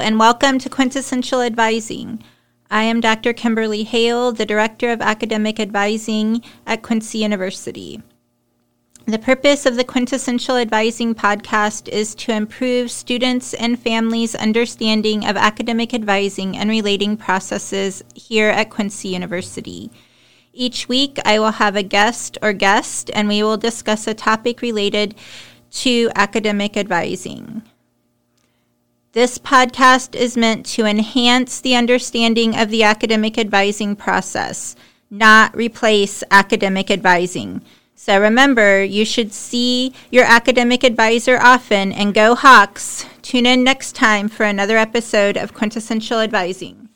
and welcome to Quintessential Advising. I am Dr. Kimberly Hale, the Director of Academic Advising at Quincy University. The purpose of the Quintessential Advising podcast is to improve students' and families' understanding of academic advising and relating processes here at Quincy University. Each week, I will have a guest or guest, and we will discuss a topic related to academic advising. This podcast is meant to enhance the understanding of the academic advising process, not replace academic advising. So remember, you should see your academic advisor often and go Hawks. Tune in next time for another episode of Quintessential Advising.